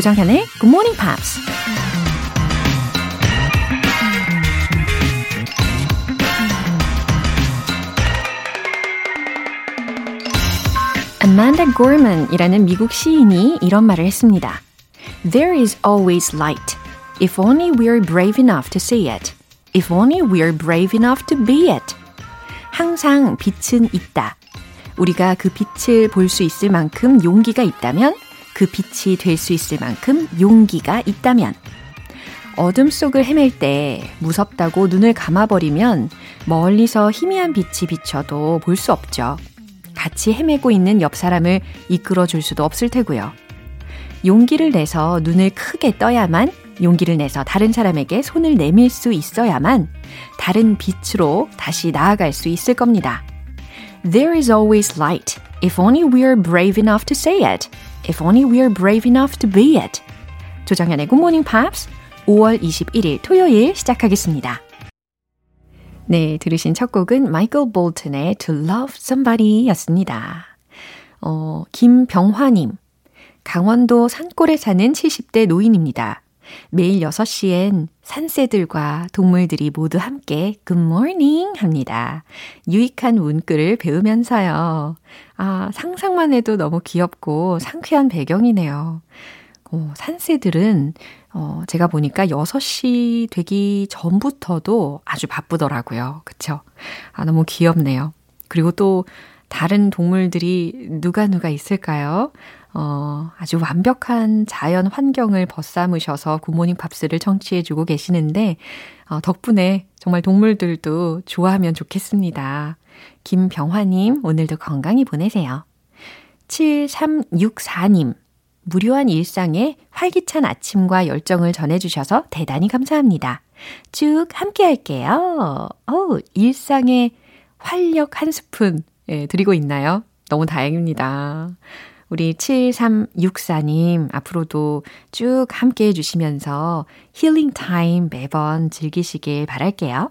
조정현의 Good Morning Pops. Amanda Gorman이라는 미국 시인이 이런 말을 했습니다. There is always light. If only we're brave enough to see it. If only we're brave enough to be it. 항상 빛은 있다. 우리가 그 빛을 볼 수 있을 만큼 용기가 있다면, 그 빛이 될 수 있을 만큼 용기가 있다면, 어둠 속을 헤맬 때 무섭다고 눈을 감아버리면 멀리서 희미한 빛이 비쳐도 볼 수 없죠. 같이 헤매고 있는 옆 사람을 이끌어 줄 수도 없을 테고요. 용기를 내서 눈을 크게 떠야만 용기를 내서 다른 사람에게 손을 내밀 수 있어야만 다른 빛으로 다시 나아갈 수 있을 겁니다. There is always light. If only we're brave enough to say it. If only we're brave enough to be it. 조정현의 Good Morning Pops 5월 21일 토요일 시작하겠습니다. 네, 들으신 첫 곡은 마이클 볼튼의 To Love Somebody 였습니다. 어, 김병화님. 강원도 산골에 사는 70대 노인입니다. 매일 6시엔 산새들과 동물들이 모두 함께 Good morning 합니다. 유익한 문구를 배우면서요. 아, 상상만 해도 너무 귀엽고 상쾌한 배경이네요. 어, 산새들은 어, 제가 보니까 6시 되기 전부터도 아주 바쁘더라고요. 그쵸? 아, 너무 귀엽네요. 그리고 또 다른 동물들이 누가 누가 있을까요? 어, 아주 완벽한 자연 환경을 벗삼으셔서 굿모닝 팝스를 청취해주고 계시는데, 어, 덕분에 정말 동물들도 좋아하면 좋겠습니다. 김병화님, 오늘도 건강히 보내세요. 7364님, 무료한 일상에 활기찬 아침과 열정을 전해주셔서 대단히 감사합니다. 쭉 함께 할게요. 어 일상에 활력 한 스푼 예, 드리고 있나요? 너무 다행입니다. 우리 7364님, 앞으로도 쭉 함께 해주시면서 힐링 타임 매번 즐기시길 바랄게요.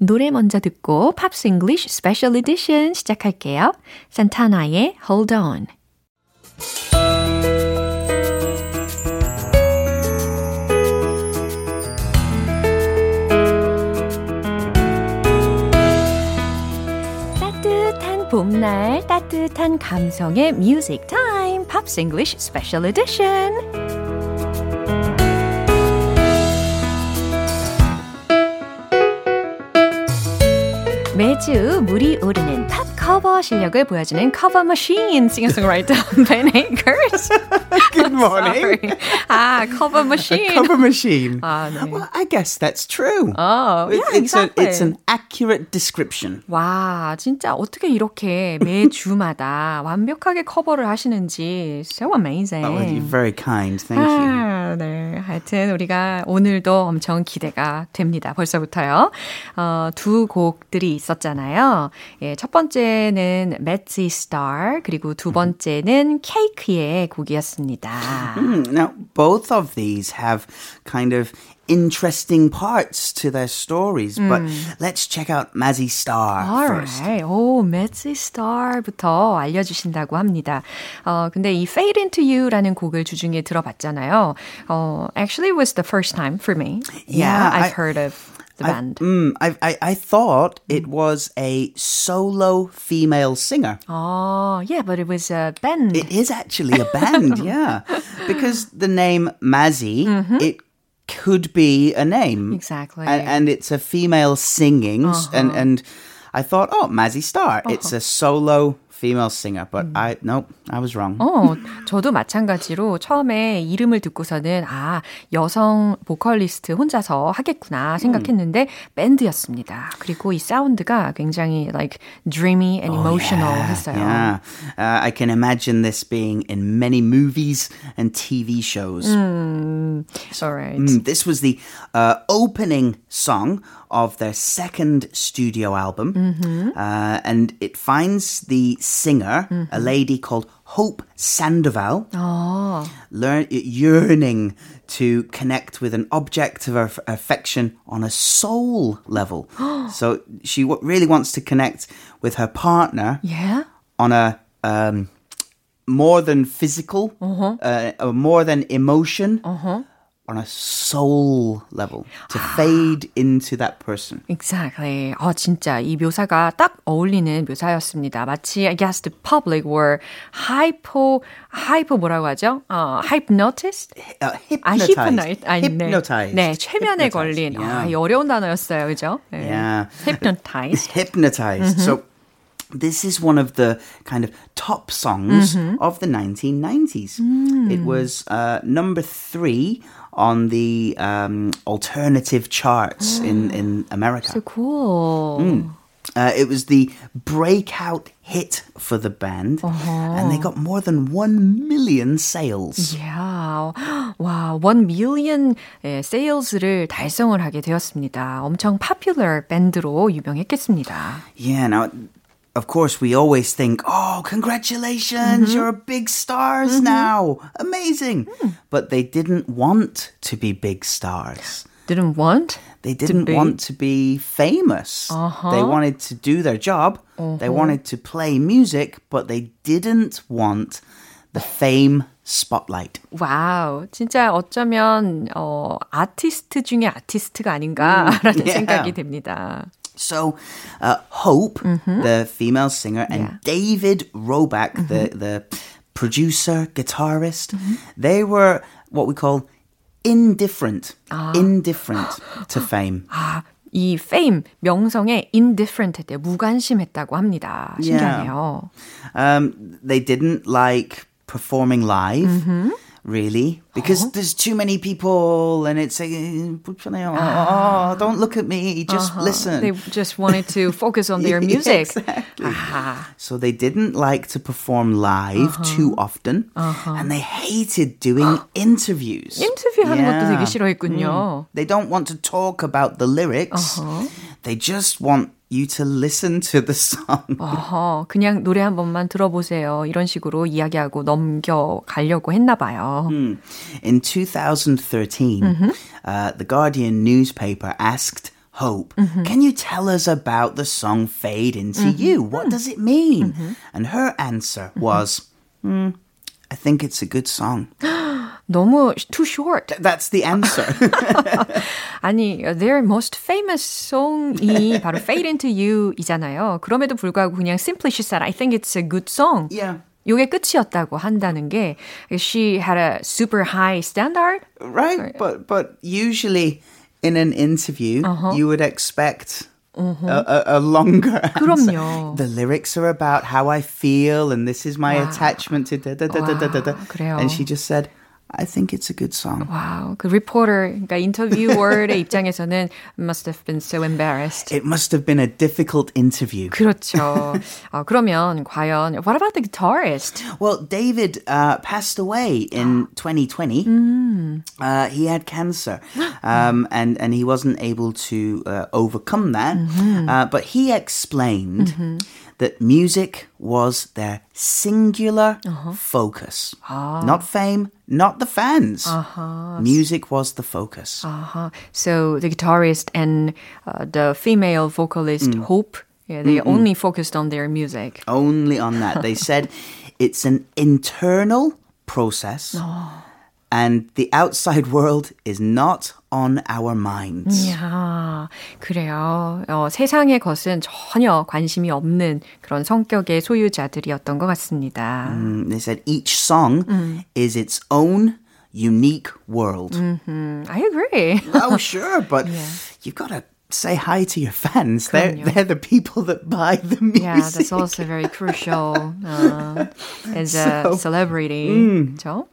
노래 먼저 듣고 팝스 잉글리쉬 스페셜 에디션 시작할게요. 산타나의 Hold On. 봄날 따뜻한 감성의 뮤직 타임 팝스 잉글리쉬 스페셜 에디션 매주 물이 오르는 팝 커버 실력을 보여주는 커버 머신 싱어송라이터 Ben Akers. Good morning. 아, 커버 머신. Cover machine. 아, 네. Well, I guess that's true. Oh, yeah, it's, exactly. a, it's an accurate description. 와, 진짜 어떻게 이렇게 매주마다 완벽하게 커버를 하시는지 so amazing. Oh, you're very kind. Thank you. 아, 네. 하여튼 우리가 오늘도 엄청 기대가 됩니다. 벌써부터요. 어, 두 곡들이 있었잖아요. 예, 첫 번째 는 Metsy Star 그리고 두 번째는 케이크의 곡이었습니다. Hmm, Now, both of these have kind of interesting parts to their stories, but let's check out Mazzy Star first. Alright. 오, Metsy Star부터 알려주신다고 합니다. 어, 근데 이 Fade Into You라는 곡을 주중에 들어봤잖아요. 어, actually it was the first time for me. Yeah, I've I- heard of the I, band. mm, I, I, I thought it was a solo female singer. Oh, yeah, but it was a band. It is actually a band, yeah. Because the name Mazzy, mm-hmm. it could be a name. Exactly. And, and it's a female singing. s- And, uh-huh. and I thought, oh, Mazzy Star. It's uh-huh. a solo female singer, but I nope, I was wrong. 어, 저도 마찬가지로 처음에 이름을 듣고서는 아, 여성 보컬리스트 혼자서 하겠구나 생각했는데 밴드였습니다. 그리고 이 사운드가 굉장히 like dreamy and emotional 했어요. Yeah, uh, I can imagine this being in many movies and TV shows. Alright. Mm, This was the uh, opening song of their second studio album, uh, and it finds the singer, a lady called Hope Sandoval, learn, yearning to connect with an object of her affection on a soul level. so she w- really wants to connect with her partner Yeah? on a um, more than physical, uh, or more than emotion, on a soul level to fade into that person. Exactly. 어, 진짜 이 묘사가 딱 어울리는 묘사였습니다. 마치 I guess the public were hypo, hypo 뭐라고 하죠? 어, hypnotist? Uh, 아, hypnotized. hypnotized. 아, 네. hypnotized. 네, 최면에 Hypnotized, 걸린. 아, yeah. 이 어려운 단어였어요. 그죠? 네. Yeah. hypnotized. hypnotized. So this is one of the kind of top songs of the 1990s. It was uh, number three on the um, alternative charts in, in America. So cool. Uh, it was the breakout hit for the band, and they got more than 1 million sales. Yeah. 와, 1 million 예, sales를 달성을 하게 되었습니다. 엄청 popular 밴드로 유명했겠습니다. Yeah, now, of course, we always think, oh, congratulations, you're big stars now. Amazing. But they didn't want to be big stars. Didn't want? They didn't be- want to be famous. They wanted to do their job. They wanted to play music, but they didn't want the fame spotlight. 와우, 진짜 어쩌면 어 아티스트 중에 아티스트가 아닌가라는 yeah. 생각이 듭니다. So, uh, Hope, the female singer, and Yeah. David Roback, the, the producer, guitarist, they were what we call indifferent. Indifferent to fame. 아, 이 fame 명성에 indifferent 했대요. 무관심했다고 합니다. 신기하네요. Um, they didn't like performing live. Really, because there's too many people, and it's like, 불편해요. oh, don't look at me, just listen. They just wanted to focus on their music. Exactly. 아, So they didn't like to perform live too often, and they hated doing interviews. 인터뷰하는 것도 Yeah. 되게 싫어했군요. They don't want to talk about the lyrics. They just want you to listen to the song. 어허, 그냥 노래 한 번만 들어보세요. 이런 식으로 이야기하고 넘겨가려고 했나 봐요. In 2013, uh, the Guardian newspaper asked Hope, Can you tell us about the song Fade Into You? What does it mean? And her answer was, "Hmm, I think it's a good song. 너무 too short. That's the answer. 아니, their most famous song이 바로 Fade Into You이잖아요. 그럼에도 불구하고 그냥 simply she said, I think it's a good song. yeah. 요게 끝이었다고 한다는 게 she had a super high standard. Right, but but usually in an interview, you would expect a, a, a longer answer. 그럼요. The lyrics are about how I feel, and this is my attachment to da da da da da da. da. 그래요. And she just said, "I think it's a good song." 와우, 그 reporter, 그러니까 인터뷰어의 입장에서는 must have been so embarrassed. It must have been a difficult interview. 그렇죠. 어, 그러면 과연 what about the guitarist? Well, David uh, passed away in 2020. Uh, he had cancer, um, and and he wasn't able to uh, overcome that. Uh, but he explained that music was their singular focus, not fame, not the fans. Music was the focus. Uh-huh. So the guitarist and uh, the female vocalist Hope, yeah, they only focused on their music. Only on that, they said it's an internal process And the outside world is not on our minds. 야, 그래요. 어, 세상의 것은 전혀 관심이 없는 그런 성격의 소유자들이었던 것 같습니다. Mm, They said each song is its own unique world. 음, I agree. Oh, sure, but you've got to say hi to your fans. They're, 그럼요. they're the people that buy the music. Yeah, that's also very crucial uh, as a So- celebrity. 그렇죠?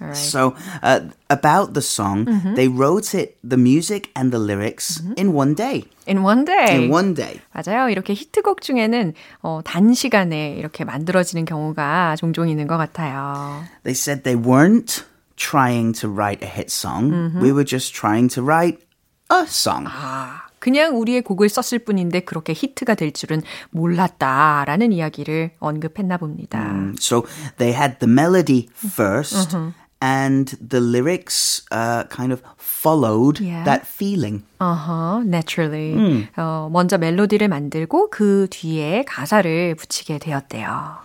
All right. So, uh, about the song, Mm-hmm. they wrote it, the music and the lyrics, in one day. In one day. In one day. 맞아요. 이렇게 히트곡 중에는 어, 단시간에 이렇게 만들어지는 경우가 종종 있는 것 같아요. They said they weren't trying to write a hit song. Mm-hmm. We were just trying to write a song. 아, 그냥 우리의 곡을 썼을 뿐인데 그렇게 히트가 될 줄은 몰랐다라는 이야기를 언급했나 봅니다. So they had the melody 1st Mm-hmm. and the lyrics uh, kind of followed Yeah. that feeling. 어허, naturally. 어, 먼저 멜로디를 만들고 그 뒤에 가사를 붙이게 되었대요.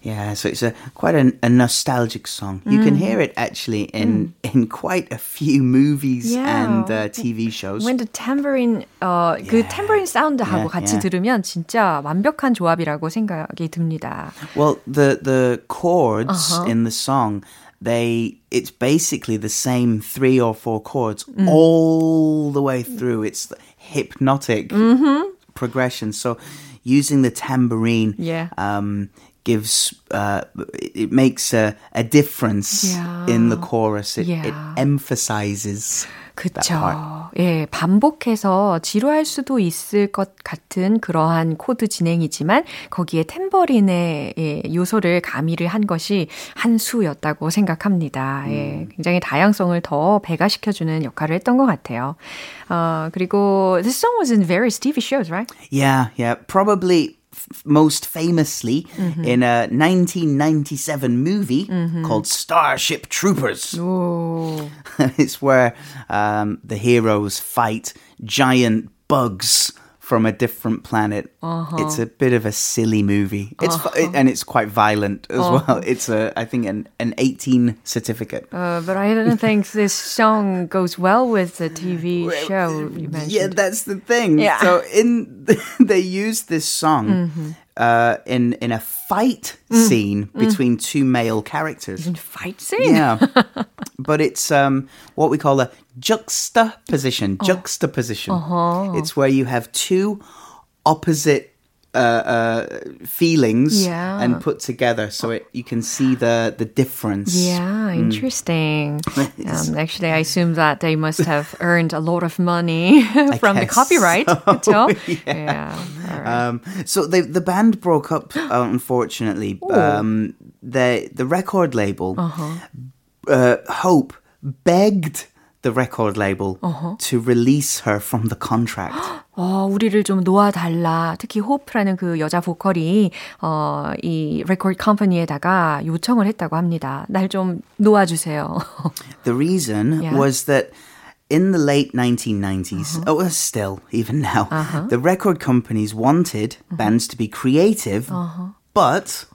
Yeah, so it's a quite a, a nostalgic song. You can hear it actually in in quite a few movies Yeah. and uh, TV shows. When the tambourine, 어, 그 Yeah. tambourine 사운드하고 Yeah, 같이 yeah. 들으면 진짜 완벽한 조합이라고 생각이 듭니다. Well, the the chords Uh-huh. in the song, they it's basically the same three or four chords Mm. all the way through. It's the hypnotic Mm-hmm. progression. So using the tambourine Yeah. um, gives uh, it makes a, a difference Yeah. in the chorus. It, it emphasizes. 그쵸. 예, 반복해서 지루할 수도 있을 것 같은 그러한 코드 진행이지만 거기에 탬버린의 예, 요소를 가미를 한 것이 한 수였다고 생각합니다. 예, 굉장히 다양성을 더 배가시켜주는 역할을 했던 것 같아요. 어, 그리고 this song was in various TV shows, right? Yeah, yeah. Probably f- most famously Mm-hmm. in a 1997 movie called Starship Troopers. it's where um, the heroes fight giant bugs from a different planet. Uh-huh. It's a bit of a silly movie. It's fu- it, and it's quite violent as Uh-huh. well. It's a I think an an 18 certificate. uh, but I don't think this song goes well with the TV show you mentioned. Yeah, that's the thing. Yeah. So in they use this song Mm-hmm. Uh, in in a fight Mm. scene between two male characters. In fight scene? Yeah, but it's um what we call a juxtaposition. Oh. Juxtaposition. Uh-huh. It's where you have two opposite. Uh, uh, feelings Yeah. and put together so it you can see the the difference. Yeah, interesting. Um, actually, I assume that they must have earned a lot of money from the copyright. so, yeah. all right. Um, so they, the band broke up, uh, unfortunately. Um, the the record label, uh Hope, begged the record label to release her from the contract. 어, 우리를 좀 놓아달라. 특히 호프라는 그 여자 보컬이 어, 이 레코드 컴퍼니에다가 요청을 했다고 합니다. 날 좀 놓아주세요. The reason Yeah. was that in the late 1990s, oh, well, still, even now, the record companies wanted bands to be creative, but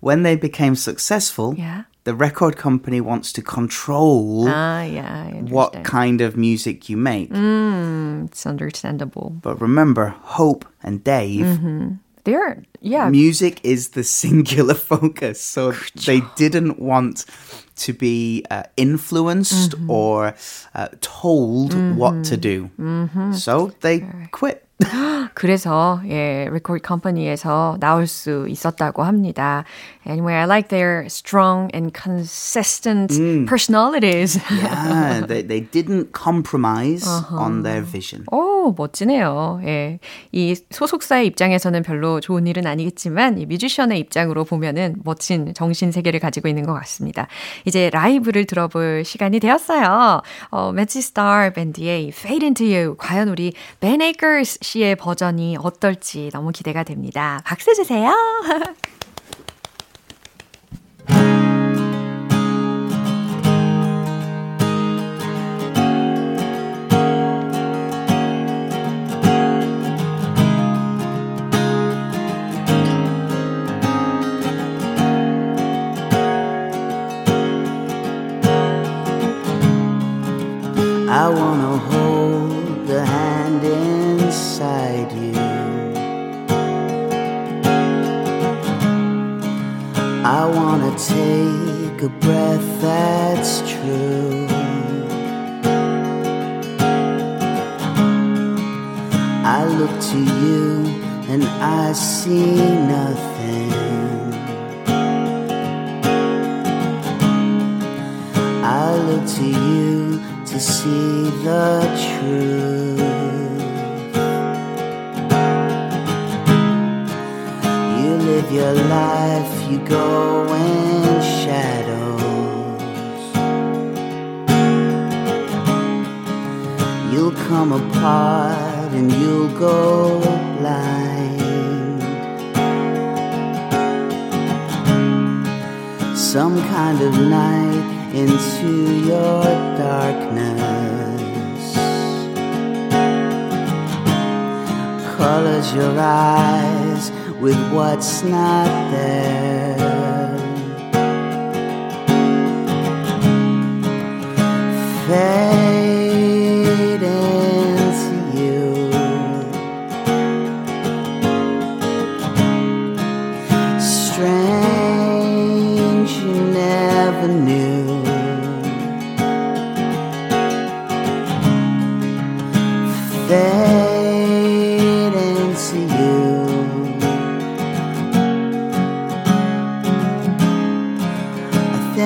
when they became successful, Yeah. the record company wants to control 아, yeah, what kind of music you make. Mm, it's understandable. But remember, Hope and Dave, mm-hmm. They're, yeah, music is the singular focus. So they didn't want to be uh, influenced mm-hmm. or uh, told what to mm-hmm. do. So they quit. 그래서 예, 레코드 컴퍼니에서 나올 수 있었다고 합니다. Anyway, I like their strong and consistent personalities. Yeah, they, they didn't compromise on their vision. 오, 멋지네요. 예. 이 소속사의 입장에서는 별로 좋은 일은 아니겠지만, 이 뮤지션의 입장으로 보면은 멋진 정신 세계를 가지고 있는 것 같습니다. 이제 라이브를 들어볼 시간이 되었어요. 어, 매치 스타 밴드의 Fade Into You. 과연 우리 Ben Akers 씨의 버전이 어떨지 너무 기대가 됩니다. 박수 주세요. A breath that's true. I look to you and I see nothing. I look to you to see the truth. You live your life, you go in come apart and you'll go blind. Some kind of night into your darkness colors your eyes with what's not there. Fade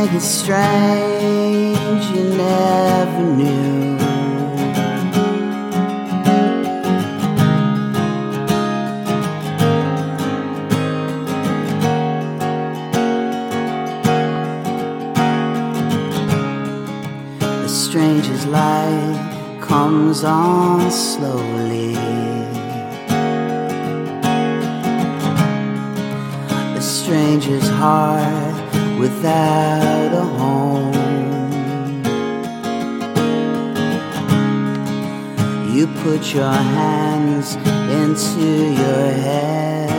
It's strange you never knew. A stranger's light comes on slowly. A stranger's heart without a home. You put your hands into your head.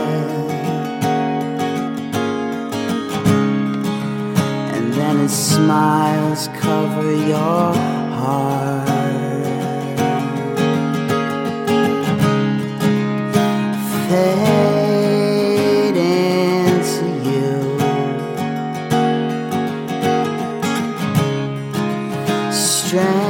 And then his smiles cover your heart. Strange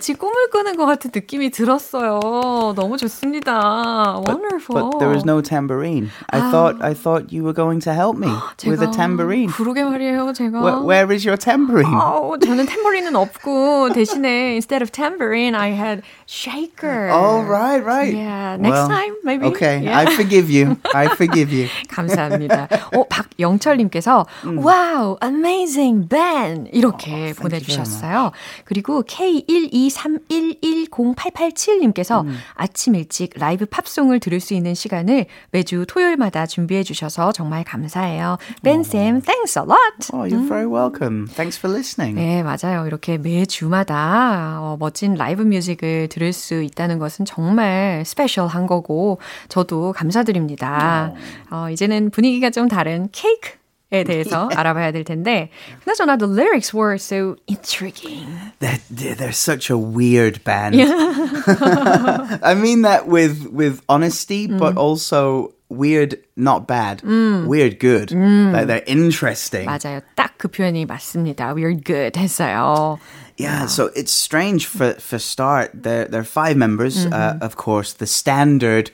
마치 꿈을 꾸는 것 같은 느낌이 들었어요. 너무 좋습니다. Wonderful. But there was no tambourine. I thought I thought you were going to help me with a tambourine. 그러게 말이에요, 제가. Where, where is your tambourine? 아우, 저는 탬버린은 없고 대신에 instead of tambourine, I had shaker. Oh, right, right. Yeah, next Well, time maybe. Okay, Yeah. I forgive you. I forgive you. 감사합니다. 어, 박영철님께서 wow, amazing band 이렇게 음. Oh, you 보내주셨어요. 그리고 K123110887님께서 음. 아침 일찍 라이브 팝송을 들을 수 있는 시간을 매주 토요일마다 준비해 주셔서 정말 감사해요. 벤쌤, thanks a lot. Oh, you're very welcome. Thanks for listening. 네, 맞아요. 이렇게 매주마다 어, 멋진 라이브 뮤직을 들을 수 있다는 것은 정말 스페셜한 거고, 저도 감사드립니다. 어, 이제는 분위기가 좀 다른 케이크 에 대해서 알아봐야 될 텐데, 그나저나 the lyrics were so intriguing. They're, they're, they're such a weird band. I mean that with with honesty, but also weird, not bad. Weird, good. Like they're interesting. 맞아요. 딱 그 표현이 맞습니다. We're good 했어요. Yeah, so it's strange for for start. There there are five members, uh, of course. The standard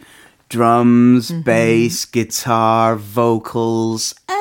drums, bass, guitar, vocals, and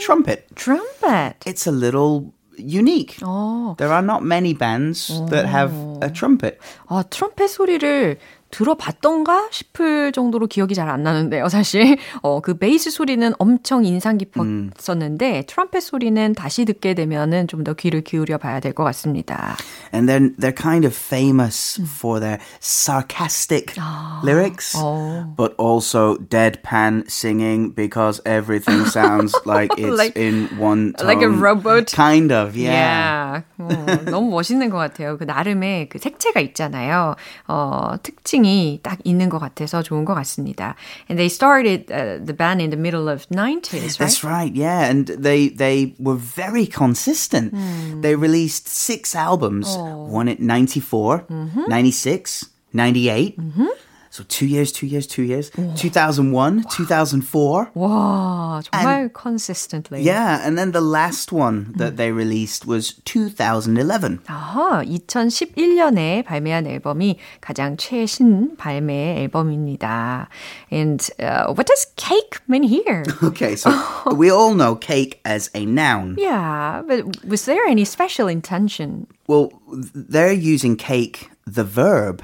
trumpet. Trumpet. It's a little unique. 어, There are not many bands that have a trumpet. 아, 트럼펫 소리를 들어봤던가 싶을 정도로 기억이 잘 안 나는데요, 사실. 어, 그 베이스 소리는 엄청 인상 깊었었는데, 음. 트럼펫 소리는 다시 듣게 되면은 좀 더 귀를 기울여 봐야 될 것 같습니다. And then they're kind of famous 음. for their sarcastic 아, lyrics, 어. but also deadpan singing because everything sounds like it's like, in one tone. Like a robot? Kind of, yeah. yeah. 어, 너무 멋있는 것 같아요. 그 나름의 그 색채가 있잖아요. 어, 특징 이 딱 있는 것 같아서 좋은 것 같습니다. And they started uh, the band in the middle of 90s, right? That's right, yeah. And they, they were very consistent. Mm. They released six albums, oh. one at 94, mm-hmm. 96, 98. Mm-hmm. So two years, two years, two years. 2001, 2004. Wow, 정말 and, consistently. Yeah, and then the last one that they released was 2011. 아하, 2011년에 발매한 앨범이 가장 최신 발매 앨범입니다. And uh, what does cake mean here? Okay, so we all know cake as a noun. Yeah, but was there any special intention? Well, they're using cake, the verb.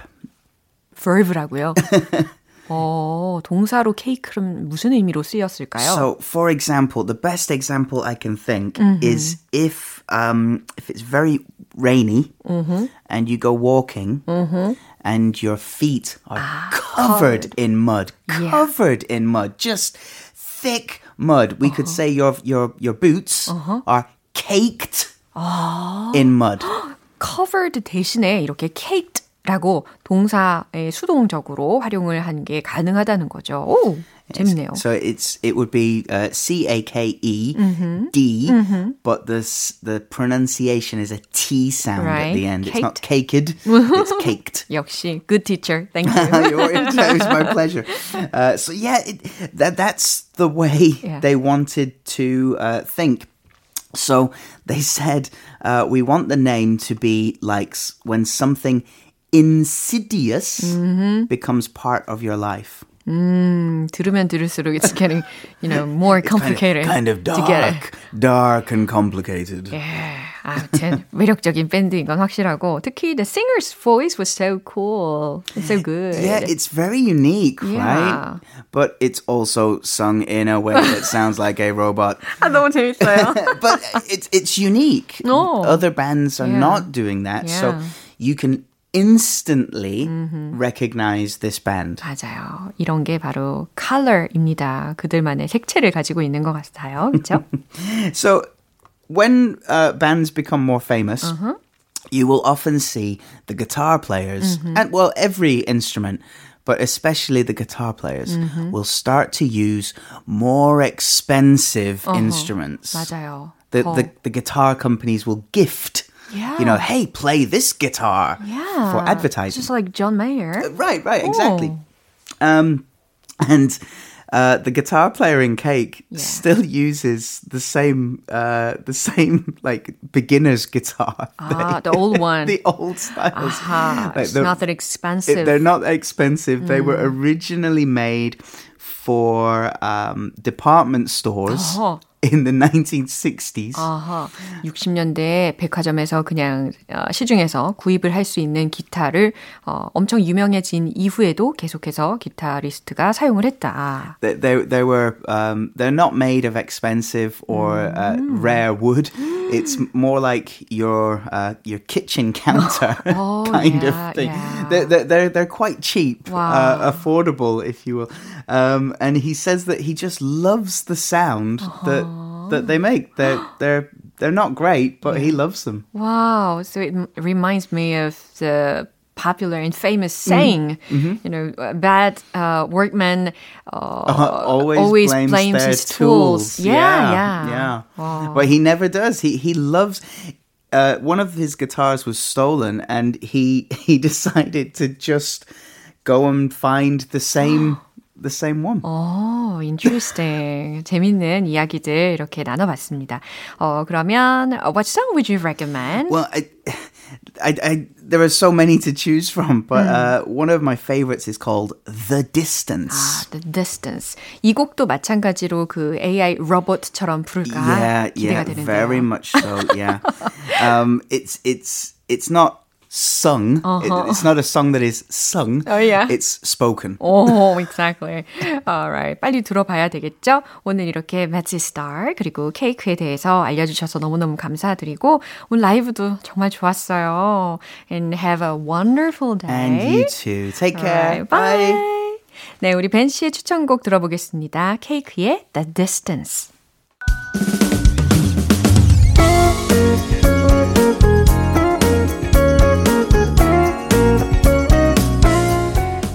verb라고요. 어, 동사로 케이크는 무슨 의미로 쓰였을까요? So, for example, the best example I can think mm-hmm. is if um, if it's very rainy mm-hmm. and you go walking mm-hmm. and your feet are ah, covered, covered, in mud, covered yeah. in mud, just thick mud. We uh-huh. could say your your your boots uh-huh. are caked ah. in mud. covered 대신에 이렇게 caked 라고 동사의 수동적으로 활용을 한 게 가능하다는 거죠. 오, 재밌네요. So it's it would be uh, C A K E mm-hmm. D, mm-hmm. but the the pronunciation is a T sound right. at the end. Caked. It's not caked, it's caked. 역시 good teacher. Thank you. it was my pleasure. Uh, so yeah, it, that that's the way yeah. they wanted to uh, think. So they said, uh, we want the name to be like when something insidious mm-hmm. becomes part of your life. 음, 들으면 들을수록 it's getting, you know, more complicated. Kind of, kind of dark, to get it. dark and complicated. 예, 아무튼 매력적인 밴드인 건 확실하고 특히 the singer's voice was so cool, it's so good. Yeah, it's very unique, yeah. right? But it's also sung in a way that sounds like a robot. 아, 너무 재밌어요. but it's it's unique. Oh. Other bands are yeah. not doing that, yeah. so you can instantly mm-hmm. recognize this band. 맞아요. 이런 게 바로 color입니다. 그들만의 색채를 가지고 있는 것 같아요. 그렇죠? so when uh, bands become more famous, uh-huh. you will often see the guitar players mm-hmm. and well every instrument but especially the guitar players mm-hmm. will start to use more expensive uh-huh. instruments. 맞아요. The, the, the guitar companies will gift yeah. You know, hey, play this guitar yeah. for advertising. Just like John Mayer. Uh, right, right, exactly. Oh. Um, and uh, the guitar player in Cake yeah. still uses the same, uh, the same like beginner's guitar. Ah, the old one, the old styles. Aha, like, it's not that expensive. They're not expensive. Mm. They were mm. originally made for um, department stores. Uh-huh in the 1960s. 아하, 60년대 백화점에서 그냥 어, 시중에서 구입을 할 수 있는 기타를 어, 엄청 유명해진 이후에도 계속해서 기타리스트가 사용을 했다. They, they, they were um, they're not made of expensive or uh, rare wood. It's more like your uh, your kitchen counter oh, kind yeah, of thing. Yeah. They're, they're they're quite cheap, wow. uh, affordable, if you will. Um, and he says that he just loves the sound uh-huh. that that they make. They're they're they're not great, but he loves them. Wow! So it reminds me of the popular and famous saying, mm-hmm. you know, bad uh, workman uh, uh, always, always blames, blames his tools. tools. Yeah, yeah, yeah. yeah. Wow. But he never does. He he loves. Uh, one of his guitars was stolen, and he he decided to just go and find the same the same one. 어, interesting. 재밌는 이야기들 이렇게 나눠봤습니다. 어, 그러면 what song would you recommend? Well, I, I, I, there are so many to choose from, but 음. uh, one of my favorites is called The Distance. 아, The Distance. 이 곡도 마찬가지로 그 AI 로봇처럼 부를까 yeah, 기대가 yeah, 되는데요. very much so. Yeah, um, it's it's it's not sung. Uh-huh. It- it's not a song that is sung. Oh, yeah. It's spoken. Oh, exactly. Alright. 빨리 들어봐야 되겠죠? 오늘 이렇게 Matzy Star 그리고 케이크에 대해서 알려주셔서 너무너무 감사드리고 오늘 라이브도 정말 좋았어요. And have a wonderful day. And you too. Take care. Alright, bye. 네, 우리 벤 씨의 추천곡 들어보겠습니다. 케이크의 The Distance.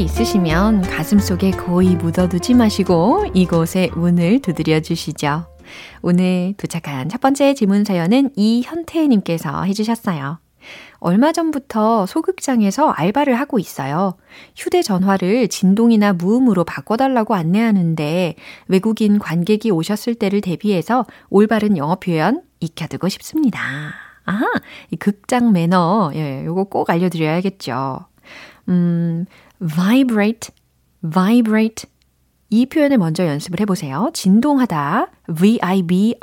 있으시면 가슴속에 거의 묻어두지 마시고 이곳에 문을 두드려 주시죠. 오늘 도착한 첫 번째 질문 사연은 이현태님께서 해주셨어요. 얼마 전부터 소극장에서 알바를 하고 있어요. 휴대전화를 진동이나 무음으로 바꿔달라고 안내하는데 외국인 관객이 오셨을 때를 대비해서 올바른 영어 표현 익혀두고 싶습니다. 이 극장 매너, 예, 요거 꼭 알려드려야겠죠. 음, vibrate, vibrate. 이 표현을 먼저 연습을 해보세요. 진동하다, v-i-b-r-a-t-e.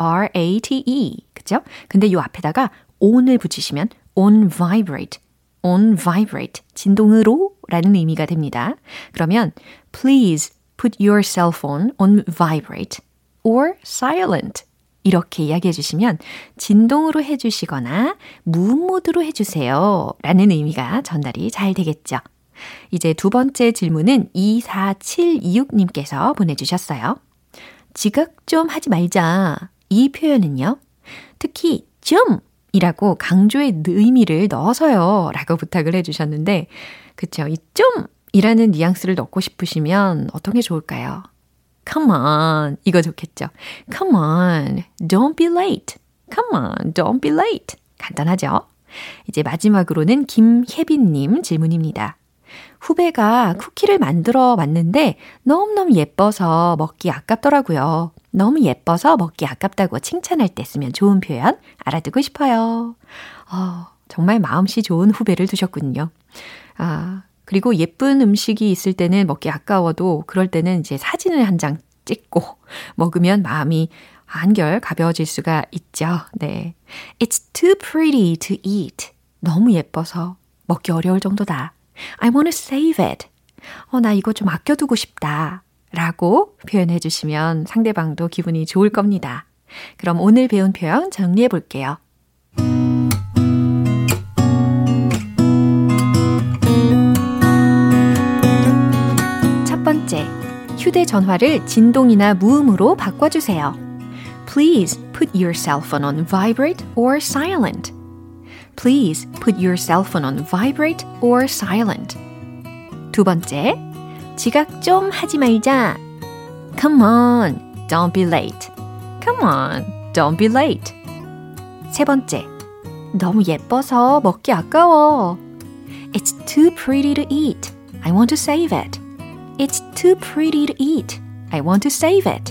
그죠? 근데 요 앞에다가 on을 붙이시면 on vibrate, on vibrate. 진동으로 라는 의미가 됩니다. 그러면 please put your cell phone on vibrate or silent. 이렇게 이야기해 주시면 진동으로 해 주시거나 무음 모드로 해 주세요. 라는 의미가 전달이 잘 되겠죠. 이제 두 번째 질문은 24726님께서 보내주셨어요. 지각 좀 하지 말자. 이 표현은요. 특히 좀 이라고 강조의 의미를 넣어서요. 라고 부탁을 해주셨는데, 그쵸. 이 좀 이라는 뉘앙스를 넣고 싶으시면 어떤 게 좋을까요? Come on. 이거 좋겠죠. Come on. Don't be late. Come on. Don't be late. 간단하죠? 이제 마지막으로는 김혜빈님 질문입니다. 후배가 쿠키를 만들어 왔는데 너무너무 예뻐서 먹기 아깝더라고요. 너무 예뻐서 먹기 아깝다고 칭찬할 때 쓰면 좋은 표현 알아두고 싶어요. 어, 정말 마음씨 좋은 후배를 두셨군요. 아, 그리고 예쁜 음식이 있을 때는 먹기 아까워도 그럴 때는 이제 사진을 한 장 찍고 먹으면 마음이 한결 가벼워질 수가 있죠. 네. It's too pretty to eat. 너무 예뻐서 먹기 어려울 정도다. I want to save it. 어, 나 이거 좀 아껴두고 싶다. 라고 표현해 주시면 상대방도 기분이 좋을 겁니다. 그럼 오늘 배운 표현 정리해 볼게요. 첫 번째, 휴대전화를 진동이나 무음으로 바꿔주세요. Please put your cell phone on vibrate or silent. Please put your cell phone on vibrate or silent. 두 번째, 지각 좀 하지 말자. Come on, don't be late. Come on, don't be late. 세 번째, 너무 예뻐서 먹기 아까워. It's too pretty to eat. I want to save it. It's too pretty to eat. I want to save it.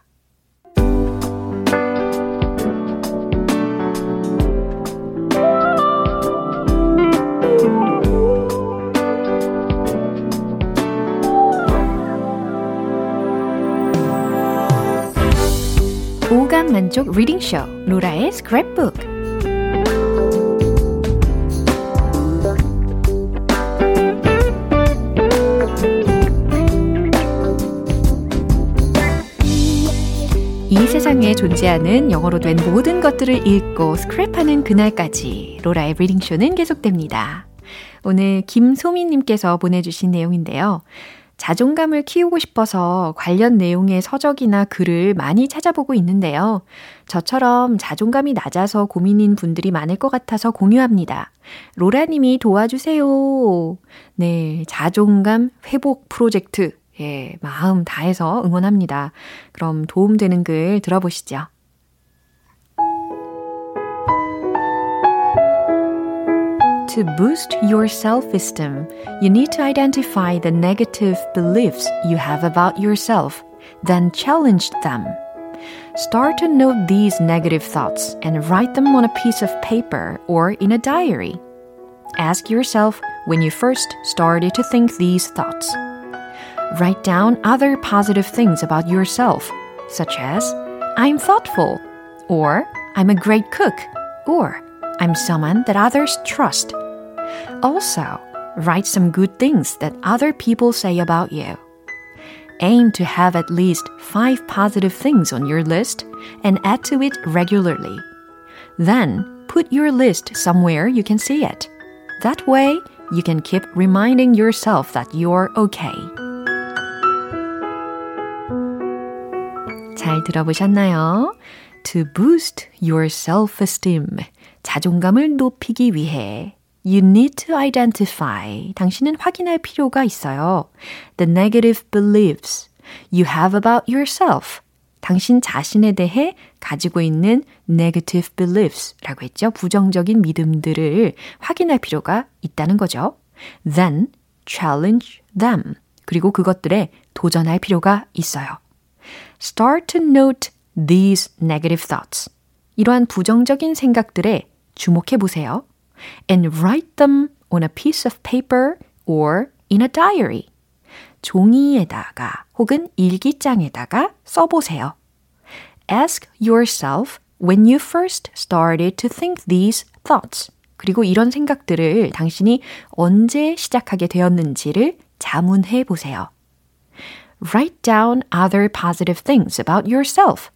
오감 만족 리딩쇼 로라의 스크랩북 이 세상에 존재하는 영어로 된 모든 것들을 읽고 스크랩하는 그날까지 로라의 리딩쇼는 계속됩니다. 오늘 김소민님께서 보내주신 내용인데요. 자존감을 키우고 싶어서 관련 내용의 서적이나 글을 많이 찾아보고 있는데요. 저처럼 자존감이 낮아서 고민인 분들이 많을 것 같아서 공유합니다. 로라님이 도와주세요. 네, 자존감 회복 프로젝트. 예, 마음 다해서 응원합니다. 그럼 도움되는 글 들어보시죠. To boost your self esteem, you need to identify the negative beliefs you have about yourself, then challenge them. Start to note these negative thoughts and write them on a piece of paper or in a diary. Ask yourself when you first started to think these thoughts. Write down other positive things about yourself, such as, I'm thoughtful, or I'm a great cook, or I'm someone that others trust. Also, write some good things that other people say about you. Aim to have at least five positive things on your list and add to it regularly. Then, put your list somewhere you can see it. That way, you can keep reminding yourself that you're okay. 잘 들어보셨나요? To boost your self-esteem. 자존감을 높이기 위해 You need to identify. 당신은 확인할 필요가 있어요. The negative beliefs you have about yourself. 당신 자신에 대해 가지고 있는 negative beliefs 라고 했죠. 부정적인 믿음들을 확인할 필요가 있다는 거죠. Then challenge them. 그리고 그것들에 도전할 필요가 있어요. Start to note these negative thoughts. 이러한 부정적인 생각들에 주목해 보세요. and write them on a piece of paper or in a diary. 종이에다가 혹은 일기장에다가 써보세요. Ask yourself when you first started to think these thoughts. 그리고 이런 생각들을 당신이 언제 시작하게 되었는지를 자문해 보세요. Write down other positive things about yourself.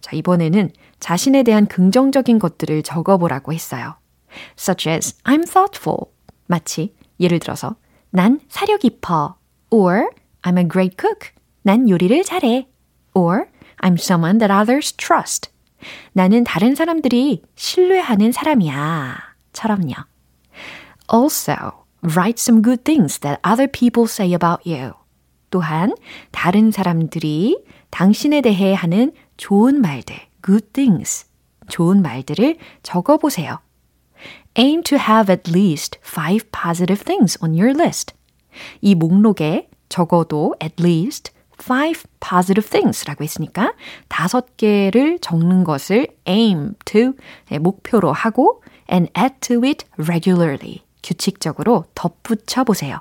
자, 이번에는 자신에 대한 긍정적인 것들을 적어보라고 했어요. such as I'm thoughtful. 마치 예를 들어서 난 사려 깊어. or I'm a great cook. 난 요리를 잘해. or I'm someone that others trust. 나는 다른 사람들이 신뢰하는 사람이야. 처럼요. Also, write some good things that other people say about you. 또한 다른 사람들이 당신에 대해 하는 좋은 말들, good things, 좋은 말들을 적어보세요. Aim to have at least five positive things on your list. 이 목록에 적어도 at least five positive things라고 했으니까 다섯 개를 적는 것을 aim to 목표로 하고 and add to it regularly 규칙적으로 덧붙여 보세요.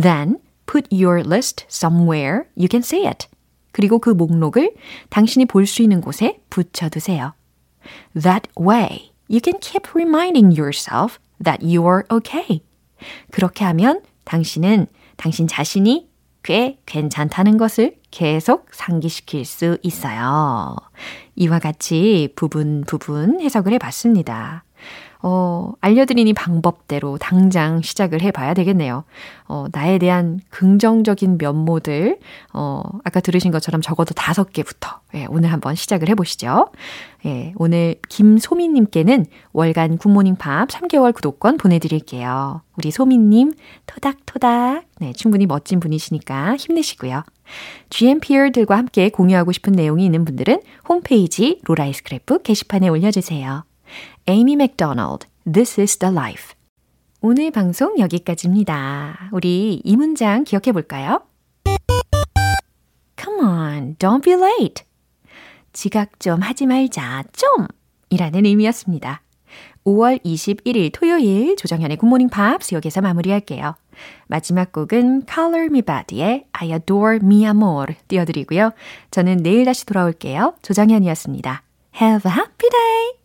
Then put your list somewhere you can see it. 그리고 그 목록을 당신이 볼 수 있는 곳에 붙여두세요. That way you can keep reminding yourself that you're okay. 그렇게 하면 당신은 당신 자신이 꽤 괜찮다는 것을 계속 상기시킬 수 있어요. 이와 같이 부분 부분 해석을 해 봤습니다. 어, 알려드린 방법대로 당장 시작을 해봐야 되겠네요. 어, 나에 대한 긍정적인 면모들, 어, 아까 들으신 것처럼 적어도 다섯 개부터, 예, 오늘 한번 시작을 해보시죠. 예, 오늘 김소민님께는 월간 굿모닝 팝 3개월 구독권 보내드릴게요. 우리 소민님, 토닥토닥. 네, 충분히 멋진 분이시니까 힘내시고요. GMPR들과 함께 공유하고 싶은 내용이 있는 분들은 홈페이지 로라이 스크랩북 게시판에 올려주세요. 에이미 맥도널드, This is the Life. 오늘 방송 여기까지입니다. 우리 이 문장 기억해 볼까요? Come on, don't be late. 지각 좀 하지 말자, 좀! 이라는 의미였습니다. 5월 21일 토요일 조정현의 굿모닝 팝스 여기서 마무리할게요. 마지막 곡은 Color Me Bad의 I Adore Mi Amor 띄워드리고요. 저는 내일 다시 돌아올게요. 조정현이었습니다. Have a happy day!